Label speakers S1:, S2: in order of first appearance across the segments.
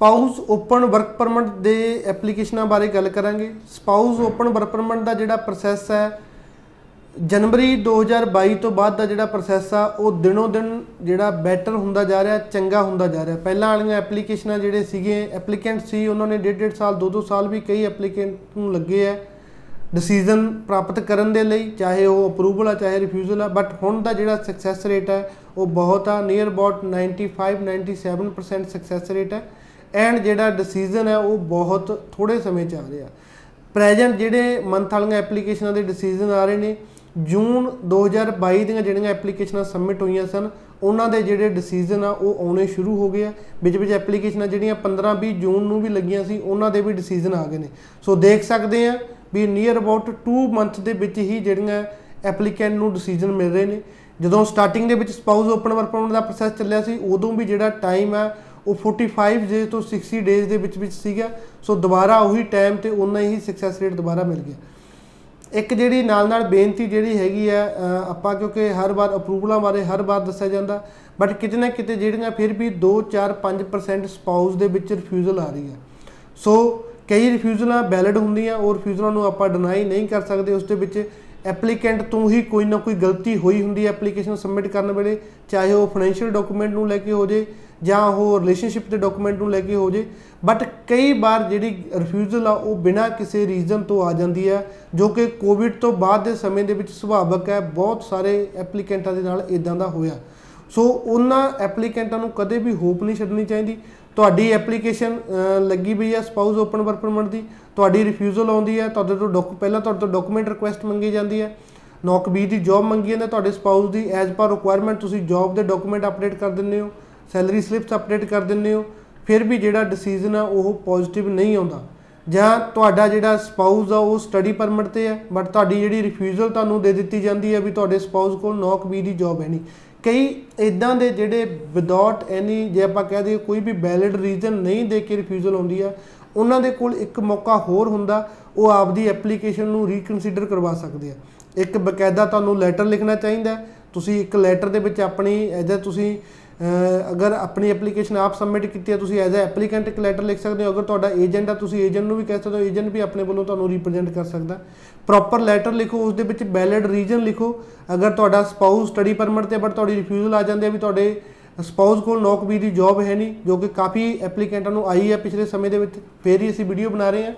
S1: Spouse open work permit ਦੇ ਐਪਲੀਕੇਸ਼ਨਾਂ ਬਾਰੇ ਗੱਲ ਕਰਾਂਗੇ। ਸਪਾਊਸ ਓਪਨ ਵਰਕ ਪਰਮਿਟ ਦਾ ਜਿਹੜਾ ਪ੍ਰੋਸੈਸ ਹੈ, ਜਨਵਰੀ 2022 ਤੋਂ ਬਾਅਦ ਦਾ ਜਿਹੜਾ ਪ੍ਰੋਸੈਸ ਆ, ਉਹ ਦਿਨੋਂ ਦਿਨ ਜਿਹੜਾ ਬੈਟਰ ਹੁੰਦਾ ਜਾ ਰਿਹਾ, ਚੰਗਾ ਹੁੰਦਾ ਜਾ ਰਿਹਾ। ਪਹਿਲਾਂ ਵਾਲੀਆਂ ਐਪਲੀਕੇਸ਼ਨਾਂ ਜਿਹੜੇ ਸੀਗੇ ਐਪਲੀਕੈਂਟ ਸੀ, ਉਹਨਾਂ ਨੇ ਡੇਢ ਡੇਢ ਸਾਲ ਦੋ ਦੋ ਸਾਲ ਵੀ ਕਈ ਐਪਲੀਕੈਂਟ ਨੂੰ ਲੱਗੇ ਆ ਡਿਸੀਜਨ ਪ੍ਰਾਪਤ ਕਰਨ ਦੇ ਲਈ, ਚਾਹੇ ਉਹ ਅਪਰੂਵਲ ਆ, ਚਾਹੇ ਰਿਫਿਊਜ਼ਲ ਆ। ਬਟ ਹੁਣ ਦਾ ਜਿਹੜਾ ਸਕਸੈਸ ਰੇਟ ਹੈ ਉਹ ਬਹੁਤ ਆ ਨੀਅਰ ਅਬਾਊਟ 95 97% ਸਕਸੈਸ ਰੇਟ ਹੈ ਐਂਡ ਜਿਹੜਾ ਡਿਸੀਜਨ ਹੈ ਉਹ ਬਹੁਤ ਥੋੜੇ ਸਮੇਂ ਚ ਆ ਰਿਹਾ। ਪ੍ਰੈਜ਼ੈਂਟ ਜਿਹੜੇ ਮੰਥ ਵਾਲੀਆਂ ਐਪਲੀਕੇਸ਼ਨਾਂ ਦੇ ਡਿਸੀਜਨ ਆ ਰਹੇ ਨੇ, ਜੂਨ 2022 ਦੀਆਂ ਜਿਹੜੀਆਂ ਐਪਲੀਕੇਸ਼ਨਾਂ ਸਬਮਿਟ ਹੋਈਆਂ ਸਨ, ਉਹਨਾਂ ਦੇ ਜਿਹੜੇ ਡਿਸੀਜਨ ਆ ਉਹ ਆਉਣੇ ਸ਼ੁਰੂ ਹੋ ਗਏ ਆ। ਵਿੱਚ ਵਿੱਚ ਐਪਲੀਕੇਸ਼ਨਾਂ ਜਿਹੜੀਆਂ 15-20 ਜੂਨ ਨੂੰ ਵੀ ਲੱਗੀਆਂ ਸੀ, ਉਹਨਾਂ ਦੇ ਵੀ ਡਿਸੀਜਨ ਆ ਗਏ ਨੇ। ਸੋ ਦੇਖ ਸਕਦੇ ਆ ਵੀ ਨੀਅਰ ਅਬਾਊਟ 2 ਮੰਥ ਦੇ ਵਿੱਚ ਹੀ ਜਿਹੜੀਆਂ ਐਪਲੀਕੈਂਟ ਨੂੰ ਡਿਸੀਜਨ ਮਿਲ ਰਹੇ ਨੇ। ਜਦੋਂ ਸਟਾਰਟਿੰਗ ਦੇ ਵਿੱਚ ਸਪਾਊਸ ਓਪਨ ਵਰਕ ਪਰਮਿਟ ਦਾ ਪ੍ਰੋਸੈਸ ਚੱਲਿਆ ਸੀ, ਉਦੋਂ ਵੀ ਜਿਹੜਾ ਟਾਈਮ ਹੈ ਉਹ 45 ਡੇ ਤੋਂ 60 ਡੇਜ਼ ਦੇ ਵਿੱਚ ਵਿੱਚ ਸੀਗਾ ਸੋ ਦੁਬਾਰਾ ਉਹੀ ਟਾਈਮ ਤੇ ਉਨਾ ਹੀ ਸਕਸੈਸ ਰੇਟ ਦੁਬਾਰਾ ਮਿਲ ਗਿਆ। ਇੱਕ ਜਿਹੜੀ ਨਾਲ ਨਾਲ ਬੇਨਤੀ ਜਿਹੜੀ ਹੈਗੀ ਆ ਅ, ਆਪਾਂ ਕਿਉਂਕਿ ਹਰ ਵਾਰ ਅਪਰੂਵਲਾਂ ਬਾਰੇ ਹਰ ਵਾਰ ਦੱਸਿਆ ਜਾਂਦਾ ਬਟ ਕਿਤੇ ਨਾ ਕਿਤੇ ਜਿਹੜੀਆਂ ਫਿਰ ਵੀ 2 4 5% ਸਪਾਊਸ ਦੇ ਵਿੱਚ ਰਿਫਿਊਜ਼ਲ ਆ ਰਹੀ ਹੈ ਸੋ ਕਈ ਰਿਫਿਊਜ਼ਲਾਂ ਵੈਲਿਡ ਹੁੰਦੀਆਂ ਔਰ ਰਿਫਿਊਜ਼ਲਾਂ ਨੂੰ ਆਪਾਂ ਡਿਨਾਈ ਨਹੀਂ ਕਰ ਸਕਦੇ ਉਸ ਦੇ ਵਿੱਚ ਐਪਲੀਕੈਂਟ ਤੋਂ ਹੀ ਕੋਈ ਨਾ ਕੋਈ ਗਲਤੀ ਹੋਈ ਹੁੰਦੀ ਹੈ ਐਪਲੀਕੇਸ਼ਨ ਸਬਮਿਟ ਕਰਨ ਵੇਲੇ, ਚਾਹੇ ਉਹ ਫਾਈਨੈਂਸ਼ੀਅਲ ਡਾਕੂਮੈਂਟ ਨੂੰ ਲੈ ਕੇ ਹੋ ਜੇ ਜਾਂ ਉਹ ਰਿਲੇਸ਼ਨਸ਼ਿਪ ਦੇ ਡਾਕੂਮੈਂਟ ਨੂੰ ਲੈ ਕੇ ਹੋ ਜੇ। ਬਟ ਕਈ ਵਾਰ ਜਿਹੜੀ ਰਿਫਿਊਜ਼ਲ ਆ, ਉਹ ਬਿਨਾਂ ਕਿਸੇ ਰੀਜ਼ਨ ਤੋਂ ਆ ਜਾਂਦੀ ਹੈ, ਜੋ ਕਿ ਕੋਵਿਡ ਤੋਂ ਬਾਅਦ ਦੇ ਸਮੇਂ ਦੇ ਵਿੱਚ ਸੁਭਾਵਕ ਹੈ। ਬਹੁਤ ਸਾਰੇ ਐਪਲੀਕੈਂਟਾਂ ਦੇ ਨਾਲ ਇਦਾਂ ਦਾ ਹੋਇਆ। ਸੋ ਉਹਨਾਂ ਐਪਲੀਕੈਂਟਾਂ ਨੂੰ ਕਦੇ ਵੀ ਹੋਪ ਨਹੀਂ ਛੱਡਣੀ ਚਾਹੀਦੀ। ਤੁਹਾਡੀ ਐਪਲੀਕੇਸ਼ਨ ਲੱਗੀ ਪਈ ਹੈ ਸਪਾਊਸ ਓਪਨ ਵਰਕ ਪਰਮਿਟ ਦੀ, ਤੁਹਾਡੀ ਰਿਫਿਊਜ਼ਲ ਆਉਂਦੀ ਹੈ ਤੁਹਾਡੇ ਤੋਂ ਡਾਕ ਪਹਿਲਾਂ ਤੁਹਾਡੇ ਤੋਂ ਡਾਕੂਮੈਂਟ ਰਿਕੁਐਸਟ ਮੰਗੀ ਜਾਂਦੀ ਹੈ ਨੌਕ ਬੀ ਦੀ ਜੌਬ ਮੰਗੀ ਜਾਂਦੀ ਹੈ ਤੁਹਾਡੇ ਸਪਾਊਸ ਦੀ ਐਜ਼ ਪਰ ਰਿਕੁਆਇਰਮੈਂਟ ਤੁਸੀਂ ਜੌਬ ਦੇ ਡਾਕੂਮੈਂਟ ਅਪਡੇਟ ਕਰ ਦਿੰਦੇ ਹੋ ਸੈਲਰੀ ਸਲਿੱਪਸ ਅਪਡੇਟ ਕਰ ਦਿੰਦੇ ਹੋ, ਫਿਰ ਵੀ ਜਿਹੜਾ ਡਿਸੀਜਨ ਆ ਉਹ ਪੋਜ਼ਿਟਿਵ ਨਹੀਂ ਆਉਂਦਾ। ਜਾਂ ਤੁਹਾਡਾ ਜਿਹੜਾ ਸਪਾਊਸ ਆ ਉਹ ਸਟੱਡੀ ਪਰਮਿਟ ਤੇ ਹੈ ਬਟ ਤੁਹਾਡੀ ਜਿਹੜੀ ਰਿਫਿਊਜ਼ਲ ਤੁਹਾਨੂੰ ਦੇ ਦਿੱਤੀ ਜਾਂਦੀ ਹੈ ਵੀ ਤੁਹਾਡੇ ਸਪਾਊਸ ਕੋਲ ਨੌਕ ਬੀ ਦੀ ਜੌਬ ਹੈ ਨਹੀਂ। ਕਈ ਇਦਾਂ ਦੇ ਜਿਹੜੇ ਵਿਦਆਊਟ ਐਨੀ ਜੇ ਆਪਾਂ ਕਹਿ ਦਈਏ ਕੋਈ ਵੀ ਵੈਲਿਡ ਰੀਜ਼ਨ ਨਹੀਂ ਦੇ ਕੇ ਰਿਫਿਊਜ਼ਲ ਆਉਂਦੀ ਆ ਉਹਨਾਂ ਦੇ ਕੋਲ ਇੱਕ ਮੌਕਾ ਹੋਰ ਹੁੰਦਾ ਉਹ ਆਪਦੀ ਐਪਲੀਕੇਸ਼ਨ ਨੂੰ ਰੀਕਨਸੀਡਰ ਕਰਵਾ ਸਕਦੇ ਆ ਇੱਕ ਬਕਾਇਦਾ ਤੁਹਾਨੂੰ ਲੈਟਰ ਲਿਖਣਾ ਚਾਹੀਦਾ ਹੈ। ਤੁਸੀਂ ਇੱਕ ਲੈਟਰ ਦੇ ਵਿੱਚ ਆਪਣੀ ਐਜ਼ ਤੁਸੀਂ ਅਹ, ਅਗਰ ਆਪਣੀ ਐਪਲੀਕੇਸ਼ਨ ਆਪ ਸਬਮਿਟ ਕੀਤੀ ਹੈ, ਤੁਸੀਂ ਐਜ਼ ਅ ਐਪਲੀਕੈਂਟ ਇੱਕ ਲੈਟਰ ਲਿਖ ਸਕਦੇ ਹੋ। ਅਗਰ ਤੁਹਾਡਾ ਏਜੰਟ ਆ, ਤੁਸੀਂ ਏਜੰਟ ਨੂੰ ਵੀ ਕਹਿ ਸਕਦੇ ਹੋ ਏਜੰਟ ਵੀ ਆਪਣੇ ਵੱਲੋਂ ਤੁਹਾਨੂੰ ਰਿਪਰੈਜ਼ੈਂਟ ਕਰ ਸਕਦਾ। ਪ੍ਰੋਪਰ ਲੈਟਰ ਲਿਖੋ ਉਸ ਦੇ ਵਿੱਚ ਵੈਲਿਡ ਰੀਜ਼ਨ ਲਿਖੋ। ਅਗਰ ਤੁਹਾਡਾ ਸਪਾਊਸ ਸਟੱਡੀ ਪਰਮਿਟ ਤੇ ਬਟ ਤੁਹਾਡੀ ਰਿਫਿਊਜ਼ਲ ਆ ਜਾਂਦੀ ਹੈ ਵੀ ਤੁਹਾਡੇ ਸਪਾਊਸ ਕੋਲ ਨੌਕ ਬੀ ਦੀ ਜੌਬ ਹੈ ਨਹੀਂ, ਜੋ ਕਿ ਕਾਫੀ ਐਪਲੀਕੈਂਟਾਂ ਨੂੰ ਆਈ ਹੈ ਪਿਛਲੇ ਸਮੇਂ ਦੇ ਵਿੱਚ, ਫੇਰ ਹੀ ਅਸੀਂ ਵੀਡੀਓ ਬਣਾ ਰਹੇ ਹਾਂ।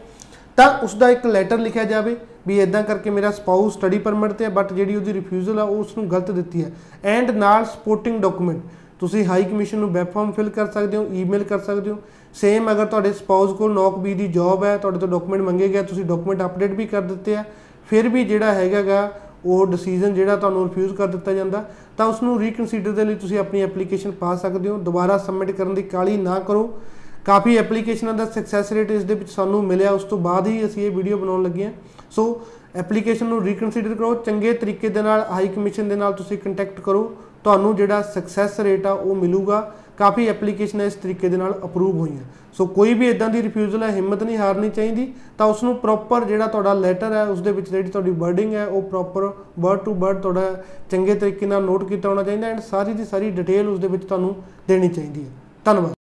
S1: ਤਾਂ ਉਸ ਦਾ ਇੱਕ ਲੈਟਰ ਲਿਖਿਆ ਜਾਵੇ ਵੀ ਇਦਾਂ ਕਰਕੇ ਮੇਰਾ ਸਪਾਊਸ ਸਟੱਡੀ ਪਰਮਿਟ ਤੇ ਬਟ ਜਿਹੜੀ ਉਹਦੀ ਰਿਫਿਊਜ਼ਲ ਆ, ਉਹ ਉਸ ਨੂੰ ਗਲਤ ਦਿੱਤੀ ਹੈ। ਐਂਡ ਨਾਲ ਸਪੋਰਟਿੰਗ ਡਾਕੂਮੈਂਟ ਤੁਸੀਂ ਹਾਈ ਕਮਿਸ਼ਨ ਨੂੰ ਵੈਬ ਫਾਰਮ ਫਿਲ ਕਰ ਸਕਦੇ ਹੋ ਈਮੇਲ ਕਰ ਸਕਦੇ ਹੋ। ਸੇਮ ਅਗਰ ਤੁਹਾਡੇ ਸਪਾਊਸ ਕੋਲ ਨੌਕ ਬੀ ਦੀ ਜੌਬ ਹੈ, ਤੁਹਾਡੇ ਤੋਂ ਡਾਕੂਮੈਂਟ ਮੰਗੇ ਗਏ, ਤੁਸੀਂ ਡਾਕੂਮੈਂਟ ਅਪਡੇਟ ਵੀ ਕਰ ਦਿੱਤੇ ਆ। ਫਿਰ ਵੀ ਜਿਹੜਾ ਹੈਗਾਗਾ ਉਹ ਡਿਸੀਜਨ ਜਿਹੜਾ ਤੁਹਾਨੂੰ ਰਿਫਿਊਜ਼ ਕਰ ਦਿੱਤਾ ਜਾਂਦਾ। ਤਾਂ ਉਸ ਨੂੰ ਰੀਕਨਸੀਡਰ ਦੇ ਲਈ ਤੁਸੀਂ ਆਪਣੀ ਐਪਲੀਕੇਸ਼ਨ ਪਾ ਸਕਦੇ ਹੋ। ਦੁਬਾਰਾ ਸਬਮਿਟ ਕਰਨ ਦੀ ਕਾਲੀ ਨਾ ਕਰੋ। ਕਾਫੀ ਐਪਲੀਕੇਸ਼ਨਾਂ ਦਾ ਸਕਸੈਸ ਰੇਟ ਇਸ ਦੇ ਵਿੱਚ ਸਾਨੂੰ ਮਿਲਿਆ। ਉਸ ਤੋਂ ਬਾਅਦ ਹੀ ਅਸੀਂ ਇਹ ਵੀਡੀਓ ਬਣਾਉਣ ਲੱਗੇ ਹਾਂ। ਸੋ ਐਪਲੀਕੇਸ਼ਨ ਨੂੰ ਰੀਕਨਸੀਡਰ ਕਰੋ। ਚੰਗੇ ਤਰੀਕੇ ਦੇ ਨਾਲ ਹਾਈ ਕਮਿਸ਼ਨ ਦੇ ਨਾਲ ਤੁਸੀਂ ਕੰਟੈਕਟ ਕਰੋ। ਤੁਹਾਨੂੰ ਜਿਹੜਾ ਸਕਸੈਸ ਰੇਟ ਆ ਉਹ ਮਿਲੂਗਾ। ਕਾਫੀ ਐਪਲੀਕੇਸ਼ਨਾਂ ਇਸ ਤਰੀਕੇ ਦੇ ਨਾਲ ਅਪਰੂਵ ਹੋਈਆਂ। ਸੋ ਕੋਈ ਵੀ ਇਦਾਂ ਦੀ ਰਿਫਿਊਜ਼ਲ ਹੈ, ਹਿੰਮਤ ਨਹੀਂ ਹਾਰਨੀ ਚਾਹੀਦੀ, ਤਾਂ ਉਸ ਨੂੰ ਪ੍ਰੋਪਰ ਜਿਹੜਾ ਤੁਹਾਡਾ ਲੈਟਰ ਹੈ ਉਸ ਦੇ ਵਿੱਚ ਜਿਹੜੀ ਤੁਹਾਡੀ ਵਰਡਿੰਗ ਹੈ, ਉਹ ਪ੍ਰੋਪਰ ਵਰਡ ਟੂ ਵਰਡ ਤੁਹਾਡਾ ਚੰਗੇ ਤਰੀਕੇ ਨਾਲ ਨੋਟ ਕੀਤਾ ਹੋਣਾ ਚਾਹੀਦਾ and sorry the sorry detail ਉਸ ਦੇ ਵਿੱਚ ਤੁਹਾਨੂੰ ਦੇਣੀ ਚਾਹੀਦੀ ਹੈ। ਧੰਨਵਾਦ।